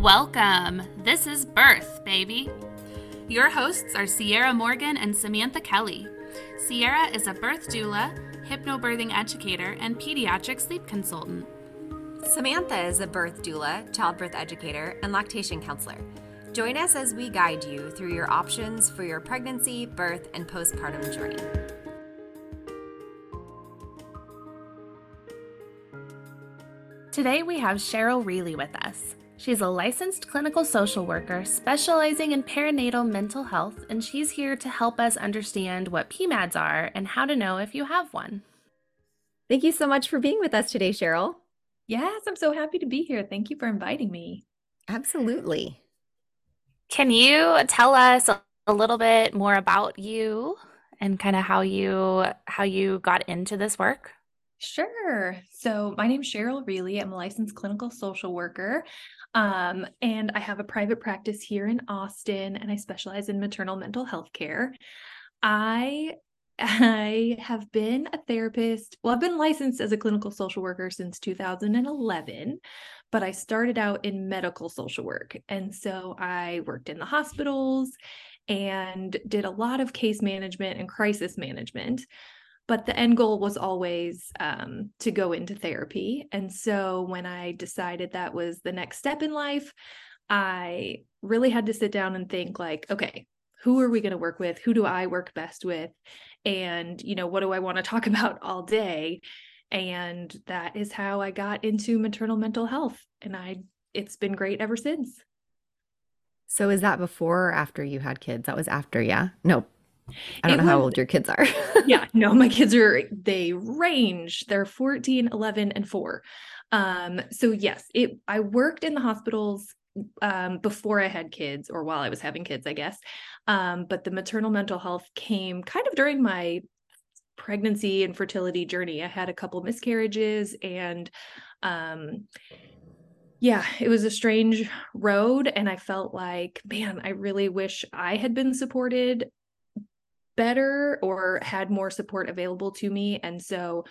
Welcome. This is Birth, baby. Your hosts are Sierra Morgan and Samantha Kelly. Sierra is a birth doula, hypnobirthing educator, and pediatric sleep consultant. Samantha is a birth doula, childbirth educator, and lactation counselor. Join us as we guide you through your options for your pregnancy, birth, and postpartum journey. Today we have Cheryl Reeley with us. She's a licensed clinical social worker specializing in perinatal mental health, and she's here to help us understand what PMADs are and how to know if you have one. Thank you so much for being with us today, Cheryl. Yes, I'm so happy to be here. Thank you for inviting me. Absolutely. Can you tell us a little bit more about you and kind of how you how you got into this work? Sure. So my name is Cheryl Reeley. I'm a licensed clinical social worker. Um, and I have a private practice here in Austin, and I specialize in maternal mental health care. I I have been a therapist. Well, I've been licensed as a clinical social worker since 2011, but I started out in medical social work. And so I worked in the hospitals and did a lot of case management and crisis management but the end goal was always um, to go into therapy. And so when I decided that was the next step in life, I really had to sit down and think like, okay, who are we going to work with? Who do I work best with? And, you know, what do I want to talk about all day? And that is how I got into maternal mental health. And I, it's been great ever since. So is that before or after you had kids? That was after, yeah? No, I don't it know how old your kids are. yeah, no, my kids are they range. They're 14, 11 and 4. Um so yes, it I worked in the hospitals um before I had kids or while I was having kids, I guess. Um but the maternal mental health came kind of during my pregnancy and fertility journey. I had a couple miscarriages and um yeah, it was a strange road. And I felt like, man, I really wish I had been supported better or had more support available to me. And so,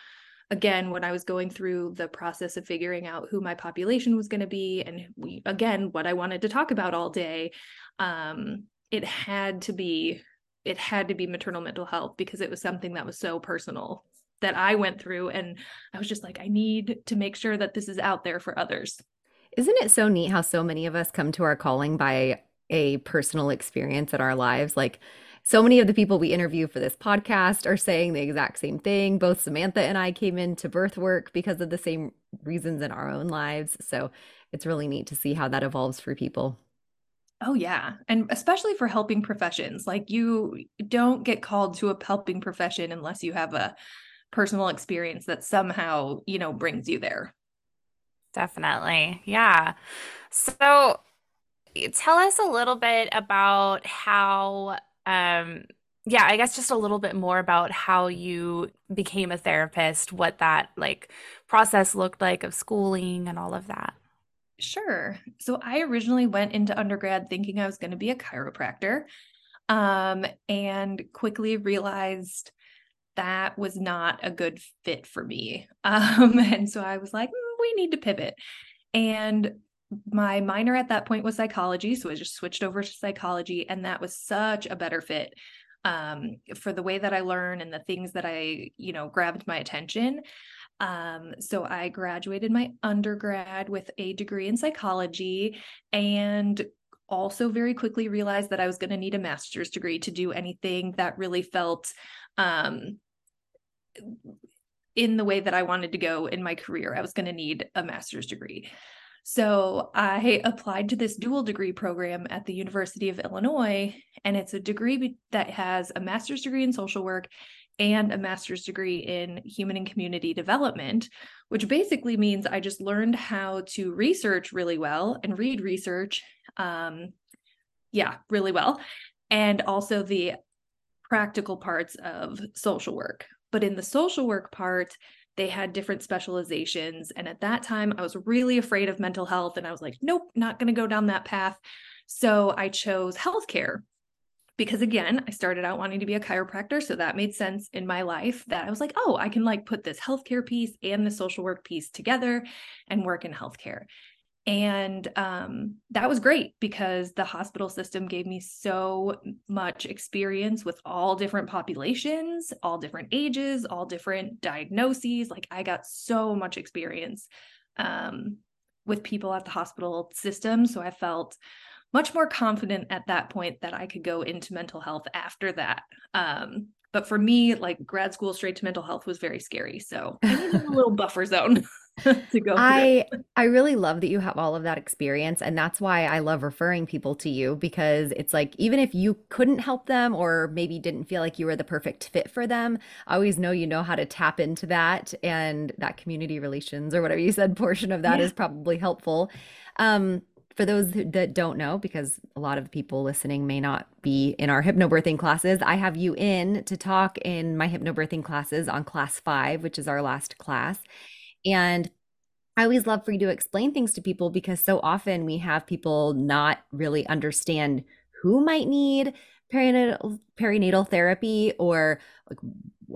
again, when I was going through the process of figuring out who my population was going to be, and we, again, what I wanted to talk about all day, um, it had to be it had to be maternal mental health because it was something that was so personal that I went through and I was just like I need to make sure that this is out there for others. Isn't it so neat how so many of us come to our calling by a personal experience in our lives like so many of the people we interview for this podcast are saying the exact same thing. Both Samantha and I came into birth work because of the same reasons in our own lives. So it's really neat to see how that evolves for people. Oh, yeah. And especially for helping professions. Like you don't get called to a helping profession unless you have a personal experience that somehow, you know, brings you there. Definitely. Yeah. So tell us a little bit about how um, yeah, I guess just a little bit more about how you became a therapist, what that like process looked like of schooling and all of that. Sure. So I originally went into undergrad thinking I was going to be a chiropractor um, and quickly realized that was not a good fit for me. Um, and so I was like, mm, we need to pivot. And my minor at that point was psychology so i just switched over to psychology and that was such a better fit um, for the way that i learn and the things that i you know grabbed my attention. Um, so i graduated my undergrad with a degree in psychology and also very quickly realized that i was going to need a master's degree to do anything that really felt um, in the way that i wanted to go in my career. I was going to need a master's degree so I applied to this dual degree program at the University of Illinois, and it's a degree that has a master's degree in social work and a master's degree in human and community development, which basically means I just learned how to research really well and read research. Um, yeah, really well. And also the practical parts of social work. But in the social work part, they had different specializations. And at that time, I was really afraid of mental health. And I was like, nope, not going to go down that path. So I chose healthcare because again, I started out wanting to be a chiropractor. So that made sense in my life that I was like, oh, I can like put this healthcare piece and the social work piece together and work in healthcare. And um, that was great because the hospital system gave me so much experience with all different populations, all different ages, all different diagnoses. Like I got so much experience um, with people at the hospital system. So I felt much more confident at that point that I could go into mental health after that. Um, but for me, like grad school straight to mental health was very scary. So I needed a little buffer zone. to go I I really love that you have all of that experience and that's why I love referring people to you because it's like even if you couldn't help them or maybe didn't feel like you were the perfect fit for them, I always know you know how to tap into that and that community relations or whatever you said portion of that yeah. is probably helpful. Um for those that don't know, because a lot of people listening may not be in our hypnobirthing classes, I have you in to talk in my hypnobirthing classes on class five, which is our last class. And I always love for you to explain things to people because so often we have people not really understand who might need perinatal perinatal therapy or like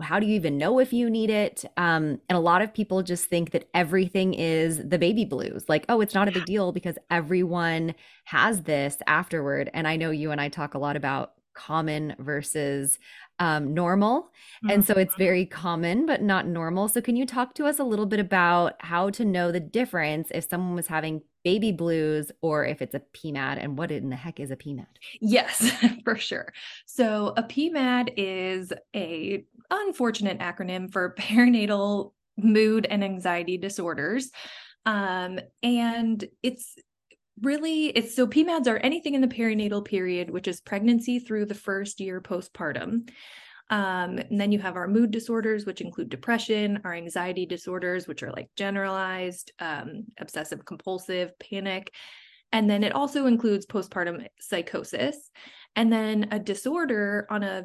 how do you even know if you need it? Um, and a lot of people just think that everything is the baby blues like oh it's not a big deal because everyone has this afterward. And i know you and i talk a lot about common versus um, normal. And so it's Mhm. very common, but not normal. So, can you talk to us a little bit about how to know the difference if someone was having baby blues or if it's a PMAD and what in the heck is a PMAD? Yes, for sure. So a PMAD is a unfortunate acronym for perinatal mood and anxiety disorders. Um, and it's really it's so PMADs are anything in the perinatal period, which is pregnancy through the first year postpartum. Um, and then you have our mood disorders, which include depression, our anxiety disorders, which are like generalized, um, obsessive compulsive, panic. And then it also includes postpartum psychosis. And then a disorder on a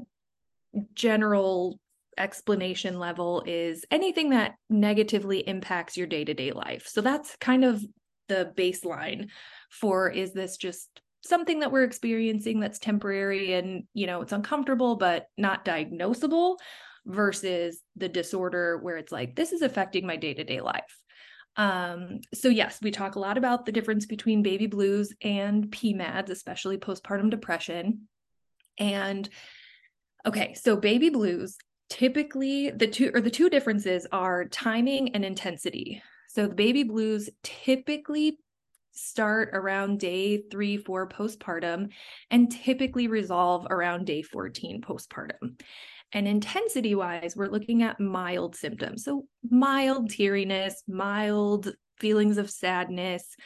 general explanation level is anything that negatively impacts your day to day life. So that's kind of the baseline for is this just something that we're experiencing that's temporary and you know it's uncomfortable but not diagnosable versus the disorder where it's like this is affecting my day-to-day life. Um so yes we talk a lot about the difference between baby blues and pmads especially postpartum depression. And okay so baby blues typically the two or the two differences are timing and intensity. So the baby blues typically start around day three, four postpartum, and typically resolve around day 14 postpartum. And intensity wise, we're looking at mild symptoms. So, mild teariness, mild feelings of sadness,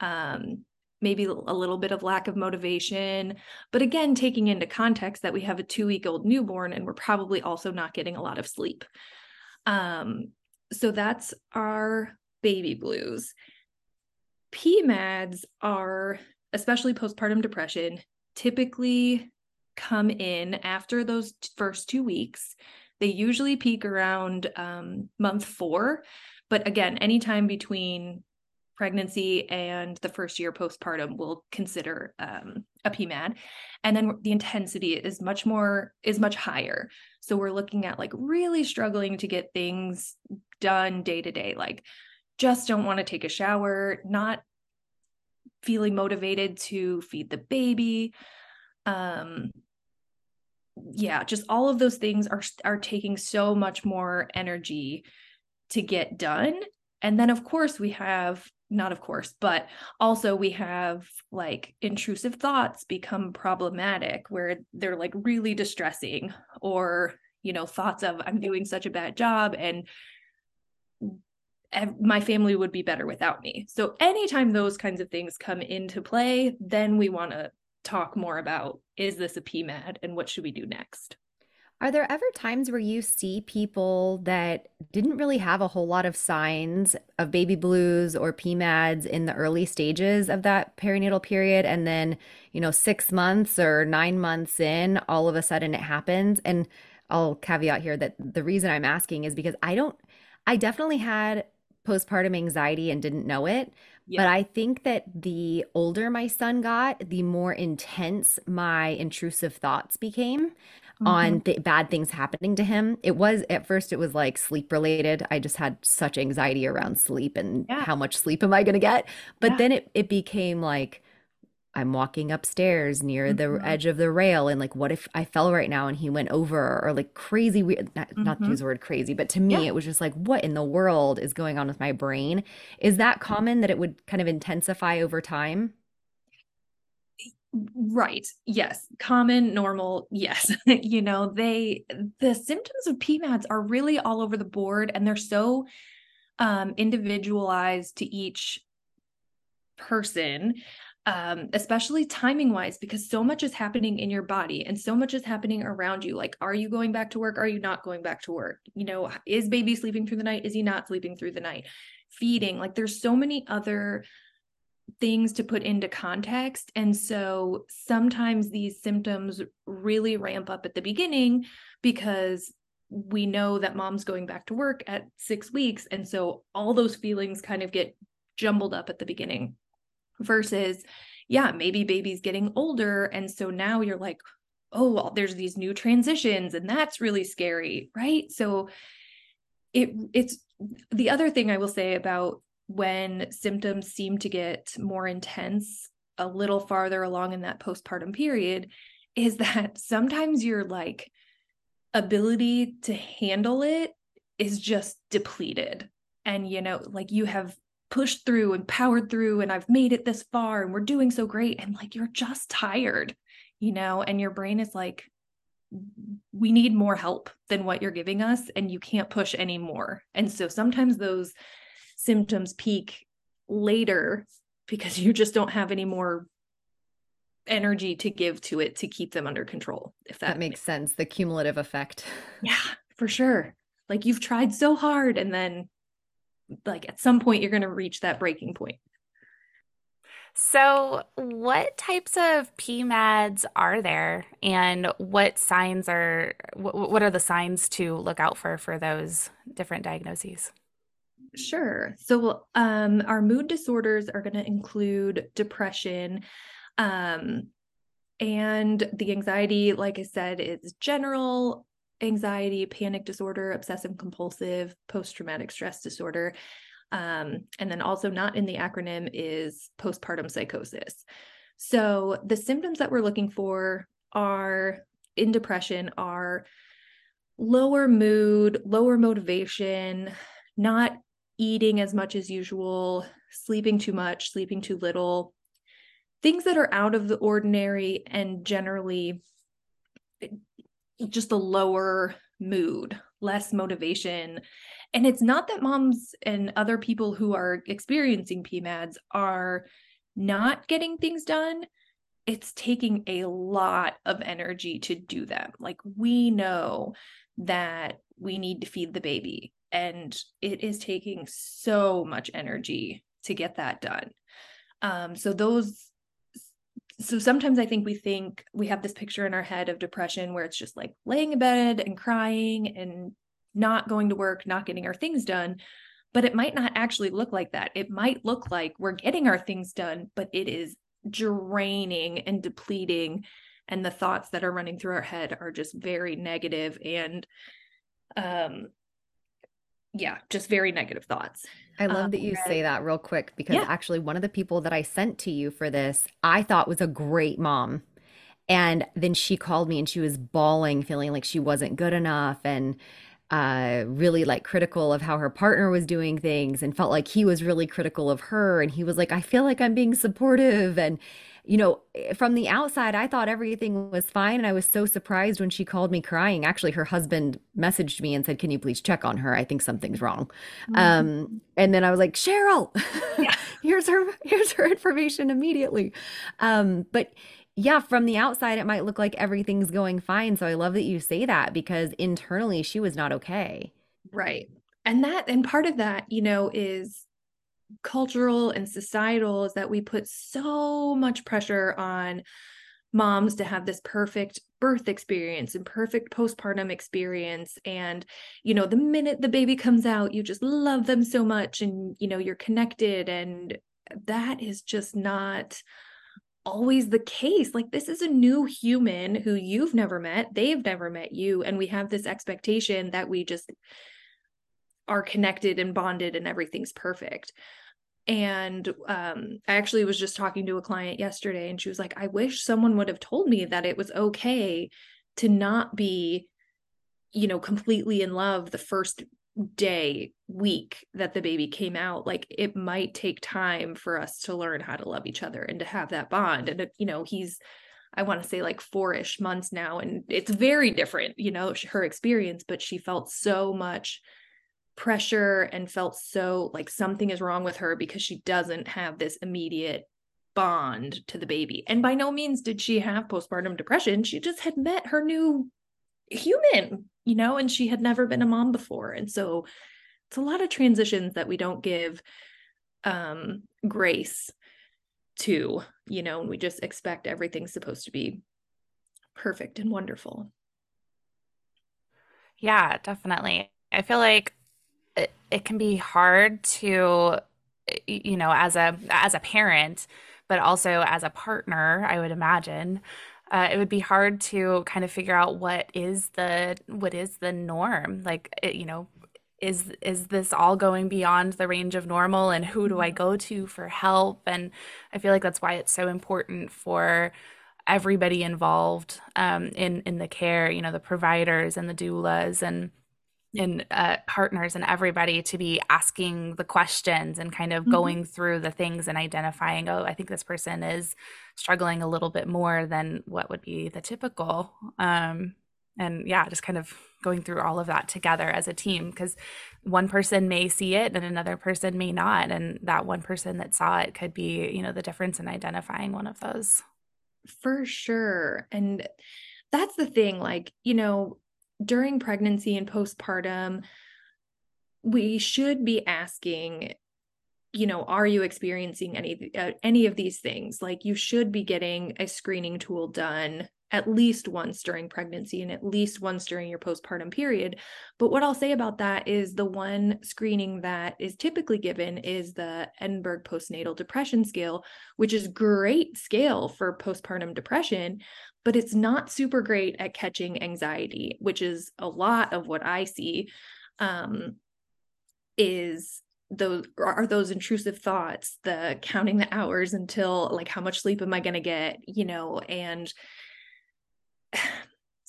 um, maybe a little bit of lack of motivation. But again, taking into context that we have a two week old newborn and we're probably also not getting a lot of sleep. Um, so, that's our baby blues. PMADs are, especially postpartum depression, typically come in after those first two weeks. They usually peak around um, month four. But again, anytime between pregnancy and the first year postpartum, we'll consider um, a PMAD. And then the intensity is much more, is much higher. So we're looking at like really struggling to get things done day to day, like just don't want to take a shower, not feeling motivated to feed the baby. Um, yeah, just all of those things are are taking so much more energy to get done. And then of course we have not of course, but also we have like intrusive thoughts become problematic where they're like really distressing or you know thoughts of I'm doing such a bad job and my family would be better without me. So anytime those kinds of things come into play, then we want to talk more about is this a PMAD and what should we do next? Are there ever times where you see people that didn't really have a whole lot of signs of baby blues or PMADs in the early stages of that perinatal period? And then, you know, six months or nine months in, all of a sudden it happens. And I'll caveat here that the reason I'm asking is because I don't, I definitely had postpartum anxiety and didn't know it. Yeah. But I think that the older my son got, the more intense my intrusive thoughts became. on mm-hmm. th- bad things happening to him. It was at first it was like sleep related. I just had such anxiety around sleep and Yeah. how much sleep am I going to get? But Yeah. then it it became like I'm walking upstairs near the Mhm. edge of the rail and like what if I fell right now and he went over or like crazy weird not, not to Mhm. use the word crazy, but to me Yeah. it was just like what in the world is going on with my brain? Is that common that it would kind of intensify over time? Right. Yes. Common, normal. Yes. you know, they, the symptoms of PMADs are really all over the board and they're so um, individualized to each person, um, especially timing wise, because so much is happening in your body and so much is happening around you. Like, are you going back to work? Are you not going back to work? You know, is baby sleeping through the night? Is he not sleeping through the night? Feeding. Like, there's so many other things to put into context. And so sometimes these symptoms really ramp up at the beginning because we know that mom's going back to work at six weeks. And so all those feelings kind of get jumbled up at the beginning versus, yeah, maybe baby's getting older. And so now you're like, oh, well, there's these new transitions and that's really scary. Right. So it it's the other thing I will say about when symptoms seem to get more intense a little farther along in that postpartum period is that sometimes your like ability to handle it is just depleted and you know like you have pushed through and powered through and I've made it this far and we're doing so great and like you're just tired you know and your brain is like we need more help than what you're giving us and you can't push any more and so sometimes those symptoms peak later because you just don't have any more energy to give to it to keep them under control if that, That makes sense. The cumulative effect. yeah for sure like you've tried so hard and then like at some point you're going to reach that breaking point So, what types of PMADs are there, and what signs are what, what are the signs to look out for for those different diagnoses? Sure. So, um, our mood disorders are going to include depression, um, and the anxiety, like I said, is general anxiety, panic disorder, obsessive compulsive, post traumatic stress disorder. Um, and then also not in the acronym is postpartum psychosis. So, the symptoms that we're looking for are in depression are lower mood, lower motivation, not eating as much as usual, sleeping too much, sleeping too little, things that are out of the ordinary and generally just a lower mood, less motivation. And it's not that moms and other people who are experiencing PMADs are not getting things done. It's taking a lot of energy to do them. Like we know that we need to feed the baby and it is taking so much energy to get that done um so those so sometimes i think we think we have this picture in our head of depression where it's just like laying in bed and crying and not going to work not getting our things done. But it might not actually look like that. It might look like we're getting our things done but it is draining and depleting and the thoughts that are running through our head are just very negative and um yeah just very negative thoughts I love Um, that you say that real quick because Yeah. actually, one of the people that I sent to you for this, I thought was a great mom. And then she called me and she was bawling, feeling like she wasn't good enough and uh, really like critical of how her partner was doing things and felt like he was really critical of her. And he was like, I feel like I'm being supportive. And, you know, eh, from the outside, I thought everything was fine. And I was so surprised when she called me crying. Actually, her husband messaged me and said, Can you please check on her? I think something's wrong. Um, and then I was like, Cheryl, Yeah. here's her, here's her information immediately. Um, but yeah, from the outside, it might look like everything's going fine. So I love that you say that because internally she was not okay. Right. And that, and part of that, you know, is cultural and societal is that we put so much pressure on moms to have this perfect birth experience and perfect postpartum experience. And, you know, the minute the baby comes out, you just love them so much and, you know, you're connected. And that is just not always the case. Like, this is a new human who you've never met, they've never met you. And we have this expectation that we just are connected and bonded and everything's perfect. And um, I actually was just talking to a client yesterday, and she was like, I wish someone would have told me that it was okay to not be, you know, completely in love the first day, week that the baby came out, like it might take time for us to learn how to love each other and to have that bond. And, you know, he's, I want to say like four ish months now, and it's very different, you know, her experience, but she felt so much pressure and felt so like something is wrong with her because she doesn't have this immediate bond to the baby. And by no means did she have postpartum depression. She just had met her new human, you know, and she had never been a mom before. And so it's a lot of transitions that we don't give um grace to, you know, and we just expect everything's supposed to be perfect and wonderful. Yeah, definitely. I feel like it, it can be hard to you know as a as a parent but also as a partner i would imagine uh, it would be hard to kind of figure out what is the what is the norm? Like it, you know is is this all going beyond the range of normal? And who do i mm-hmm. go to for help? And i feel like that's why it's so important for everybody involved um, in in the care you know the providers and the doulas and and uh, partners and everybody to be asking the questions and kind of mm-hmm. going through the things and identifying oh i think this person is struggling a little bit more than what would be the typical um, and yeah just kind of going through all of that together as a team because one person may see it and another person may not and that one person that saw it could be you know the difference in identifying one of those for sure and that's the thing like you know during pregnancy and postpartum, we should be asking you know are you experiencing any uh, any of these things? Like you should be getting a screening tool done at least once during pregnancy and at least once during your postpartum period but what i'll say about that is the one screening that is typically given is the edinburgh postnatal depression scale which is great scale for postpartum depression but it's not super great at catching anxiety, which is a lot of what I see. Um, is those are those intrusive thoughts, the counting the hours until like how much sleep am I going to get, you know, and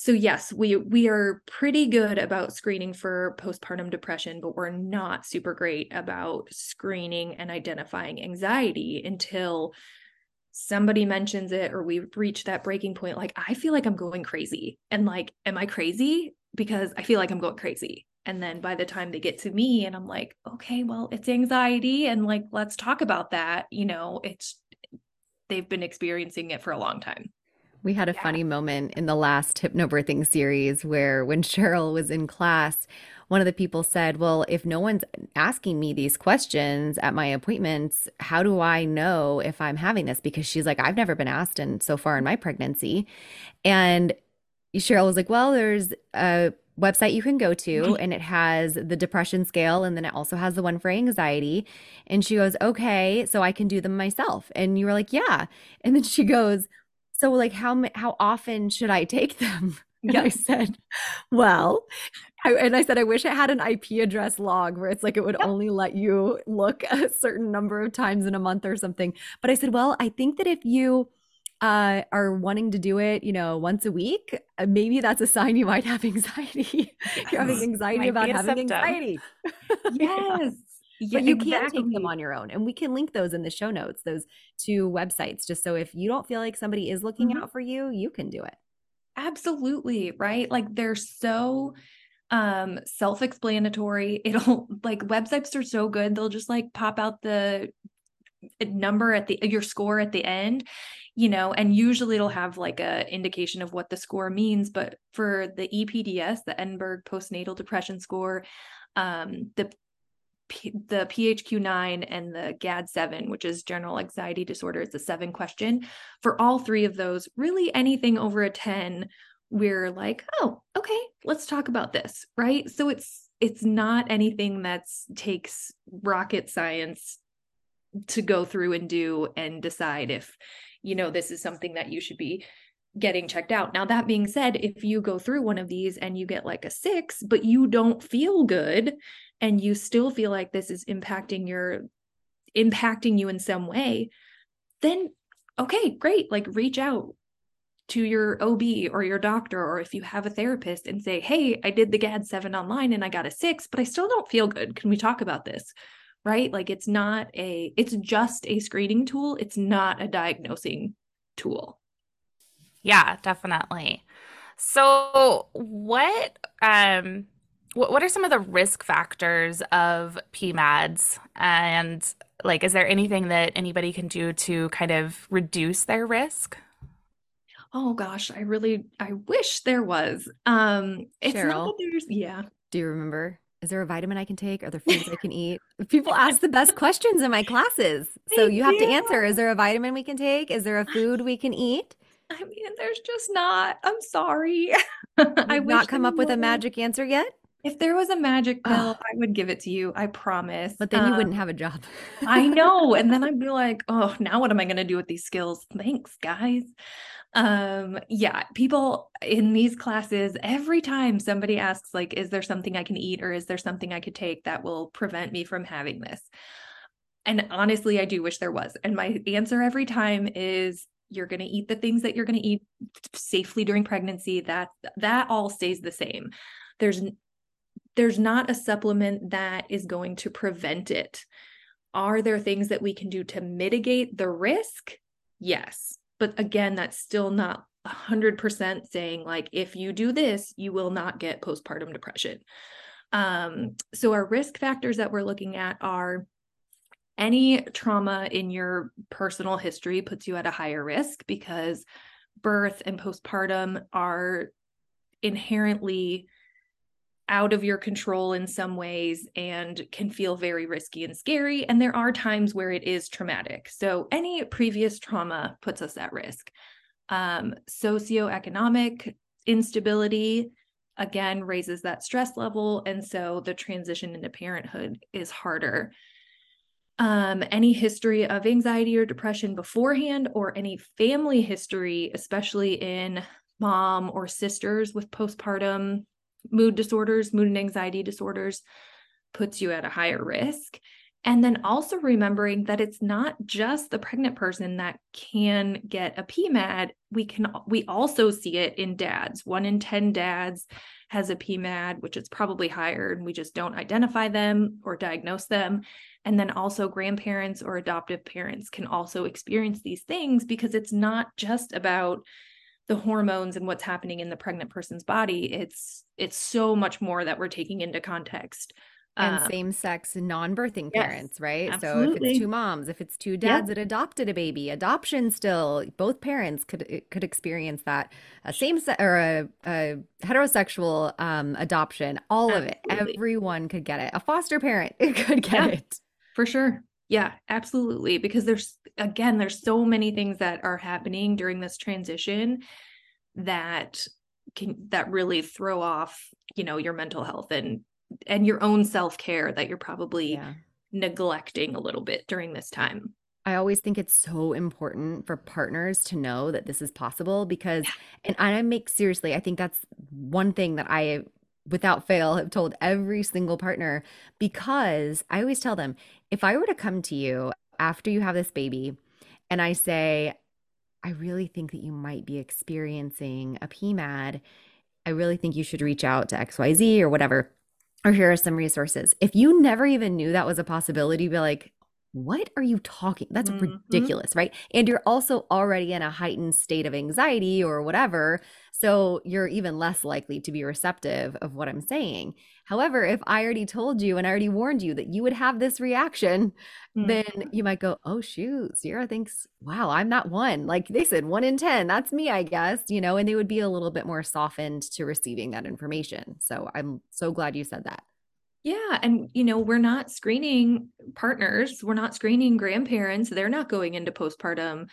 so yes, we we are pretty good about screening for postpartum depression, but we're not super great about screening and identifying anxiety until somebody mentions it or we reach that breaking point. Like i feel like i'm going crazy. And like am i crazy? Because i feel like i'm going crazy. And then by the time they get to me and i'm like okay well it's anxiety and like let's talk about that you know it's they've been experiencing it for a long time we had a yeah. funny moment in the last hypnobirthing series where when cheryl was in class one of the people said, Well, if no one's asking me these questions at my appointments, how do I know if I'm having this? Because she's like, I've never been asked and so far in my pregnancy. And Cheryl was like, Well, there's a website you can go to and it has the depression scale and then it also has the one for anxiety and she goes okay so i can do them myself and you were like yeah and then she goes so like how how often should i take them and I said, well, I, and I said, I wish it had an IP address log where it's like it would yep. only let you look a certain number of times in a month or something. But I said, well, I think that if you uh, are wanting to do it, you know, once a week, uh, maybe that's a sign you might have anxiety. You're having anxiety about having symptom. anxiety. yes. Yeah, but you exactly. can take them on your own. And we can link those in the show notes, those two websites, just so if you don't feel like somebody is looking mm-hmm. out for you, you can do it. Absolutely, right? Like they're so um self-explanatory. It'll like websites are so good. They'll just like pop out the number at the your score at the end you know and usually it'll have like a indication of what the score means but for the epds the edinburgh postnatal depression score um the the PHQ-9 and the GAD-7, which is general anxiety disorder, it's a seven question. For all three of those, really anything over a 10, we're like, oh, okay, let's talk about this, right? So it's it's not anything that takes rocket science to go through and do and decide if you know, this is something that you should be getting checked out. Now, that being said, if you go through one of these and you get like a six, but you don't feel good and you still feel like this is impacting your impacting you in some way, then okay, great. Like reach out to your OB or your doctor, or if you have a therapist and say, Hey, I did the GAD 7 online and I got a six, but I still don't feel good. Can we talk about this? Right? Like it's not a, it's just a screening tool, it's not a diagnosing tool. Yeah, definitely. So, what um what, what are some of the risk factors of PMADs and like is there anything that anybody can do to kind of reduce their risk? Oh gosh, I really I wish there was. Um it's not that there's yeah. do you remember? Is there a vitamin I can take? Are there foods I can eat? People ask the best questions in my classes. So you have to answer. Is there a vitamin we can take? Is there a food we can eat? I mean, there's just not. I'm sorry. I You've not come up with a magic answer yet, If there was a magic pill, Ugh. I would give it to you. I promise. but then you Um, wouldn't have a job. I know. And then I'd be like, oh, now what am I going to do with these skills? Thanks, guys. Um, yeah, people in these classes, every time somebody asks, like, is there something I can eat or is there something I could take that will prevent me from having this? And honestly, I do wish there was. And my answer every time is you're going to eat the things that you're going to eat safely during pregnancy. That that all stays the same. There's there's not a supplement that is going to prevent it. Are there things that we can do to mitigate the risk? Yes. But again, that's still not 100% saying like if you do this, you will not get postpartum depression. Um so our risk factors that we're looking at are any trauma in your personal history puts you at a higher risk because birth and postpartum are inherently out of your control in some ways and can feel very risky and scary. And there are times where it is traumatic. So any previous trauma puts us at risk. Um, socioeconomic instability, again, raises that stress level. And so the transition into parenthood is harder. Um, any history of anxiety or depression beforehand, or any family history, especially in mom or sisters with postpartum mood disorders, mood and anxiety disorders, puts you at a higher risk. And then also remembering that it's not just the pregnant person that can get a PMAD. We can we also see it in dads. One in 10 dads has a PMAD, which is probably higher, and we just don't identify them or diagnose them. And then also grandparents or adoptive parents can also experience these things because it's not just about the hormones and what's happening in the pregnant person's body it's it's so much more that we're taking into context and Um, same sex non-birthing yes, parents, right? So if it's two moms, if it's two Yep. dads that adopted a baby, adoption still, both parents could eh, could experience that. A same se or a, a heterosexual um, adoption, all of it, everyone could get it. A foster parent could get Yeah. it. for sure yeah absolutely because there's again there's so many things that are happening during this transition that can that really throw off you know your mental health and and your own self-care that you're probably Yeah. neglecting a little bit during this time. I always think it's so important for partners to know that this is possible because, and I make seriously, I think that's one thing that I, without fail, have told every single partner because I always tell them if I were to come to you after you have this baby and I say, I really think that you might be experiencing a PMAD, I really think you should reach out to XYZ or whatever, or here are some resources. If you never even knew that was a possibility, be like, what are you talking? That's Mhm. ridiculous, right? And you're also already in a heightened state of anxiety or whatever. So you're even less likely to be receptive of what I'm saying. However, if I already told you and I already warned you that you would have this reaction, then you might go, oh, shoot, Sierra thinks, wow, I'm not one. Like they said, one in 10, that's me, I guess, you know, and they would be a little bit more softened to receiving that information. So I'm so glad you said that. Yeah. And, you know, we're not screening partners, we're not screening grandparents. They're not going into postpartum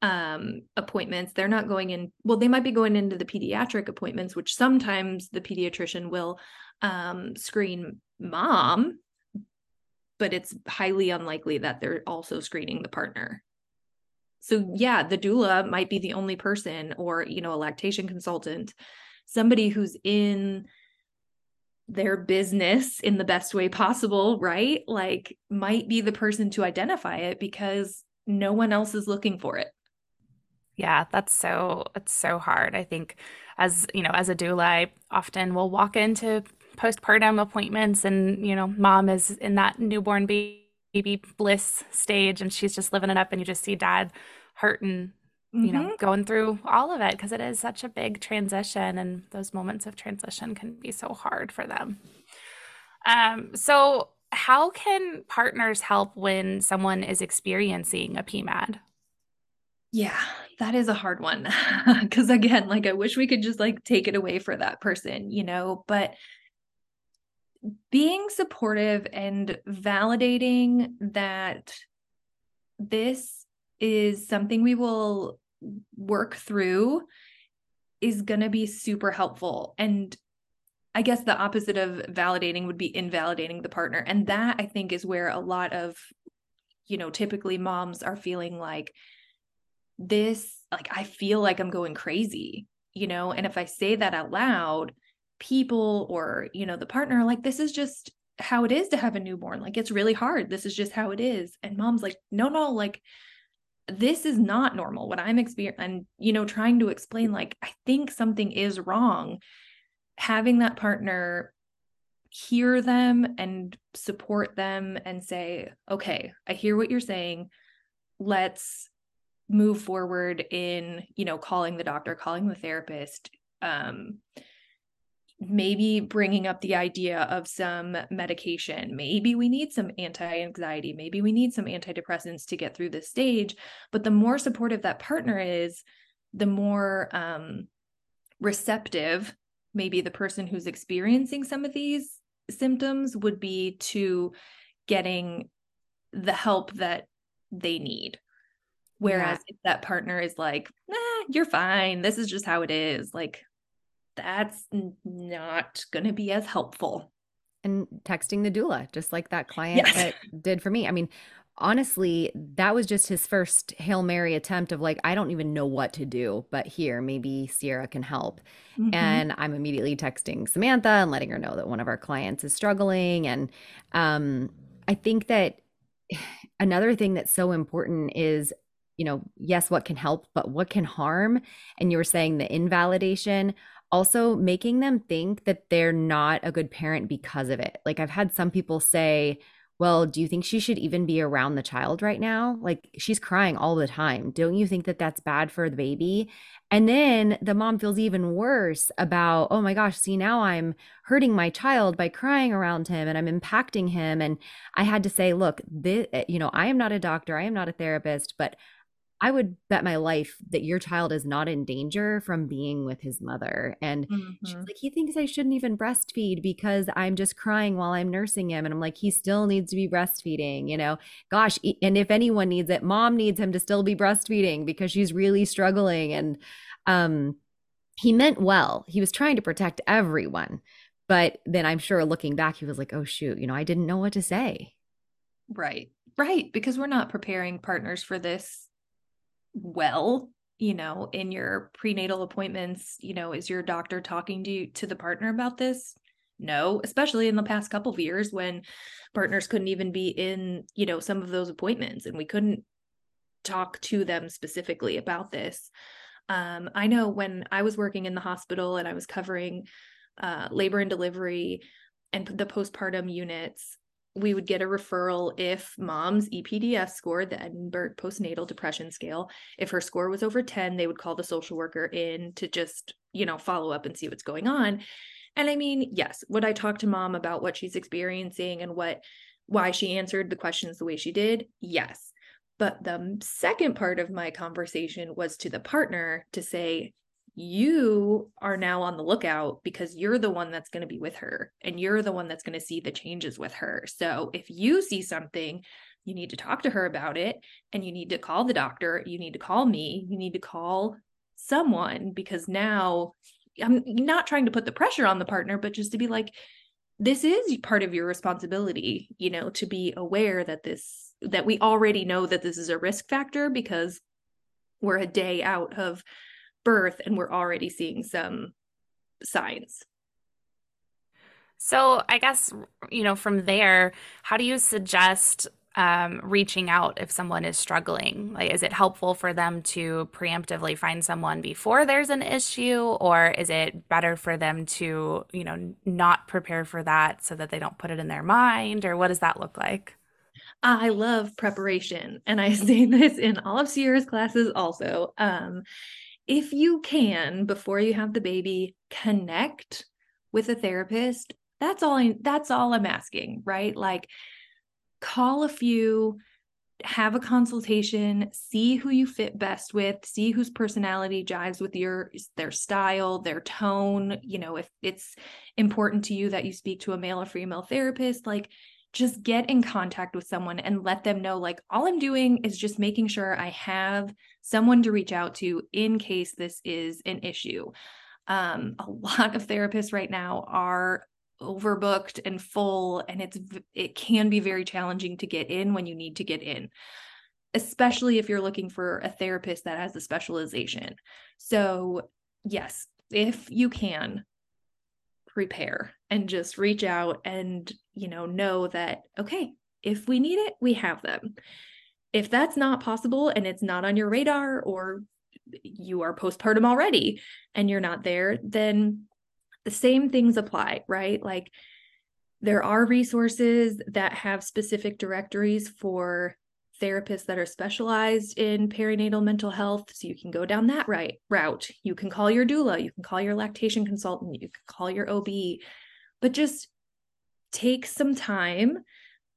um appointments they're not going in well they might be going into the pediatric appointments which sometimes the pediatrician will um screen mom but it's highly unlikely that they're also screening the partner So yeah, the doula might be the only person or, you know, a lactation consultant, somebody who's in their business in the best way possible, right? Like might be the person to identify it because no one else is looking for it. Yeah, that's so it's so hard. I think as, you know, as a doula, I often will walk into postpartum appointments and, you know, mom is in that newborn baby bliss stage and she's just living it up and you just see dad hurting you know, Mhm. going through all of it because it is such a big transition and those moments of transition can be so hard for them. Um, so how can partners help when someone is experiencing a PMAD? Yeah, that is a hard one. Cuz again, like I wish we could just like take it away for that person, you know, but being supportive and validating that this is something we will work through is going to be super helpful. And I guess the opposite of validating would be invalidating the partner. And that I think is where a lot of, you know, typically moms are feeling like this, like, I feel like I'm going crazy, you know? And if I say that out loud, people or, you know, the partner, like, this is just how it is to have a newborn. Like, it's really hard. This is just how it is. And mom's like, no, no, like, this is not normal what i'm experiencing and you know trying to explain like i think something is wrong having that partner hear them and support them and say okay i hear what you're saying let's move forward in you know calling the doctor calling the therapist um maybe bringing up the idea of some medication. Maybe we need some anti anxiety. Maybe we need some antidepressants to get through this stage. But the more supportive that partner is, the more um, receptive maybe the person who's experiencing some of these symptoms would be to getting the help that they need. Whereas yeah. if that partner is like, nah, you're fine. This is just how it is. Like, that's not going to be as helpful. And texting the doula, just like that client Yes. that did for me. I mean, honestly, that was just his first Hail Mary attempt of like, I don't even know what to do, but here, maybe Sierra can help. Mhm. And I'm immediately texting Samantha and letting her know that one of our clients is struggling. And um, I think that another thing that's so important is, you know, yes, what can help, but what can harm? And you were saying the invalidation also making them think that they're not a good parent because of it. Like I've had some people say, well, do you think she should even be around the child right now? Like she's crying all the time. Don't you think that that's bad for the baby? And then the mom feels even worse about, oh my gosh, see, now I'm hurting my child by crying around him and I'm impacting him. And I had to say, look, this, eh, you know, I am not a doctor, I am not a therapist, but I would bet my life that your child is not in danger from being with his mother. And she's Mhm. like, he thinks I shouldn't even breastfeed because I'm just crying while I'm nursing him. And I'm like, he still needs to be breastfeeding, you know? Gosh. And if anyone needs it, mom needs him to still be breastfeeding because she's really struggling. And um, he meant well. He was trying to protect everyone. But then I'm sure looking back, he was like, oh, shoot, you know, I didn't know what to say. Right. Right. Because we're not preparing partners for this well, you know, in your prenatal appointments, you know, is your doctor talking to you to the partner about this? No, especially in the past couple of years when partners couldn't even be in, you know, some of those appointments and we couldn't talk to them specifically about this. Um, I know when I was working in the hospital and I was covering uh, labor and delivery and the postpartum units, we would get a referral if mom's EPDS score, the Edinburgh Postnatal Depression Scale, if her score was over 10, they would call the social worker in to just, you know, follow up and see what's going on. And I mean, yes, would I talk to mom about what she's experiencing and what why she answered the questions the way she did? Yes. But the second part of my conversation was to the partner to say, you are now on the lookout because you're the one that's going to be with her and you're the one that's going to see the changes with her. So if you see something, you need to talk to her about it and you need to call the doctor, you need to call me, you need to call someone because now I'm not trying to put the pressure on the partner, but just to be like, this is part of your responsibility, you know, to be aware that this, that we already know that this is a risk factor because we're a day out of birth and we're already seeing some signs. So, I guess, you know, from there, how do you suggest um, reaching out if someone is struggling? Like, is it helpful for them to preemptively find someone before there's an issue, or is it better for them to, you know, not prepare for that so that they don't put it in their mind, or what does that look like? I love preparation, and I say this in all of Sierra's classes also. Um, if you can, before you have the baby, connect with a therapist that's all I that's all I'm asking, right? Like call a few have a consultation, see who you fit best with, see whose personality jives with your their style, their tone, you know, if it's important to you that you speak to a male or female therapist, like just get in contact with someone and let them know like all I'm doing is just making sure I have someone to reach out to in case this is an issue. Um, a lot of therapists right now are overbooked and full and it's it can be very challenging to get in when you need to get in especially if you're looking for a therapist that has a specialization so yes if you can prepare and just reach out and you know know that okay if we need it we have them if that's not possible and it's not on your radar or you are postpartum already and you're not there then the same things apply, right? Like there are resources that have specific directories for therapists that are specialized in perinatal mental health. So you can go down that right route. You can call your doula, you can call your lactation consultant, you can call your OB, but just take some time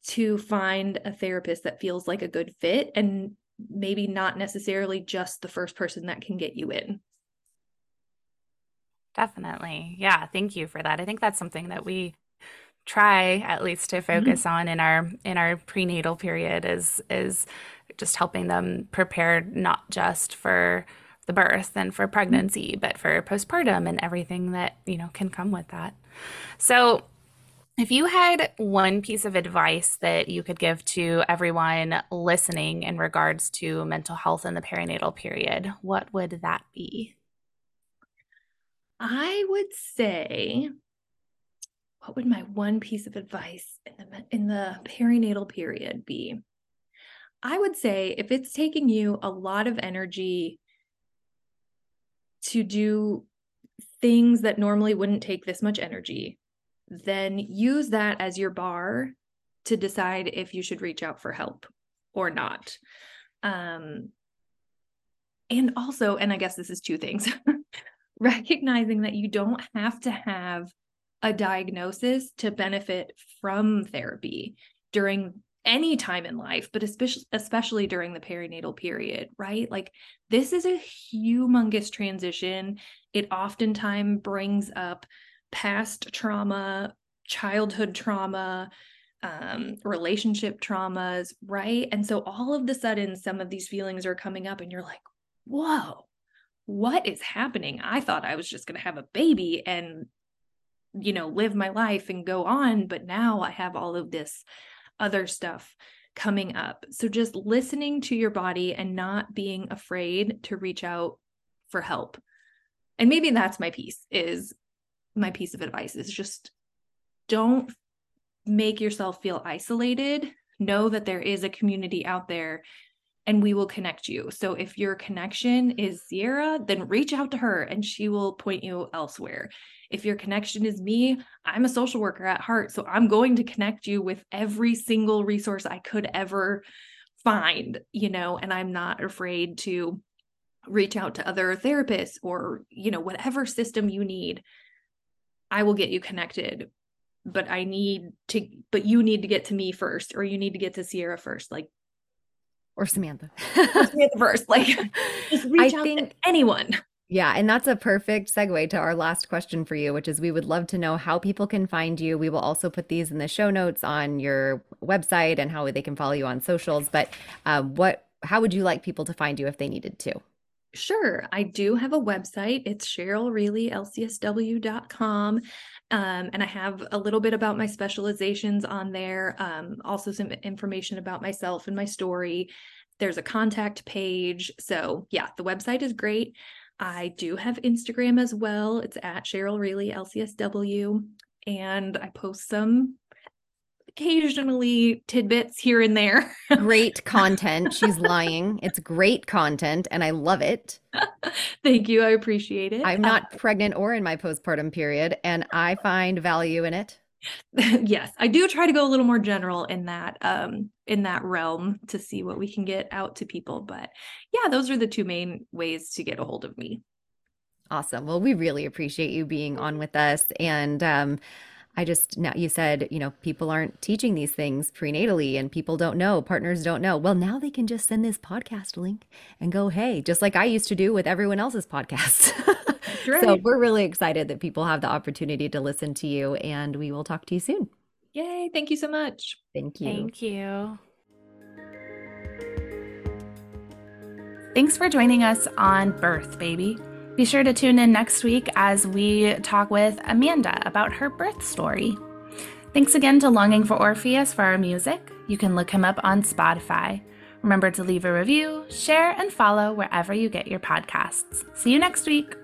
to find a therapist that feels like a good fit and maybe not necessarily just the first person that can get you in. Definitely. Yeah, thank you for that. I think that's something that we try at least to mm-hmm. focus mm-hmm. on in our in our prenatal period is is just helping them prepare not just for the birth and for mm-hmm. pregnancy, but for postpartum and everything that, you know, can come with that. So, if you had one piece of advice that you could give to everyone listening in regards to mental health in the perinatal period, what would that be? I would say, what would my one piece of advice in the in the perinatal period be? I would say if it's taking you a lot of energy to do things that normally wouldn't take this much energy, then use that as your bar to decide if you should reach out for help or not. Um, and also, and I guess this is two things. recognizing that you don't have to have a diagnosis to benefit from therapy during any time in life but especially especially during the perinatal period right like this is a humongous transition it oftentimes brings up past trauma childhood trauma um, relationship traumas right and so all of the sudden some of these feelings are coming up and you're like whoa what is happening? I thought I was just going to have a baby and, you know, live my life and go on. But now I have all of this other stuff coming up. So just listening to your body and not being afraid to reach out for help. And maybe that's my piece is my piece of advice is just don't make yourself feel isolated. Know that there is a community out there and we will connect you. So if your connection is Sierra, then reach out to her and she will point you elsewhere. If your connection is me, I'm a social worker at heart. So I'm going to connect you with every single resource I could ever find, you know, and I'm not afraid to reach out to other therapists or, you know, whatever system you need. I will get you connected but I need to, but you need to get to me first, or you need to get to Sierra first. Like or Samantha. or Samantha first. Like just reach I out think, to anyone. Yeah, and that's a perfect segue to our last question for you, which is we would love to know how people can find you. We will also put these in the show notes on your website and how they can follow you on socials. But uh, what, how would you like people to find you if they needed to? Sure. I do have a website. It's CherylReeley.lcsw.com. Um, and I have a little bit about my specializations on there, um, also some information about myself and my story. there's a contact page. So, yeah, the website is great. I do have Instagram as well. It's at Cheryl Reeley LCSW. And I post some occasionally tidbits here and there. great content. She's lying. It's great content and I love it. Thank you. I appreciate it. I'm not uh, pregnant or in my postpartum period and I find value in it. yes, I do try to go a little more general in that um in that realm to see what we can get out to people, but yeah, those are the two main ways to get a hold of me. Awesome. Well, we really appreciate you being on with us and um I just now you said, you know, people aren't teaching these things prenatally and people don't know, partners don't know. Well, now they can just send this podcast link and go, hey, just like I used to do with everyone else's podcast. Right. so we're really excited that people have the opportunity to listen to you and we will talk to you soon. Yay. Thank you so much. Thank you. Thank you. Thanks for joining us on Birth Baby. Be sure to tune in next week as we talk with Amanda about her birth story. Thanks again to Longing for Orpheus for our music. You can look him up on Spotify. Remember to leave a review, share, and follow wherever you get your podcasts. See you next week.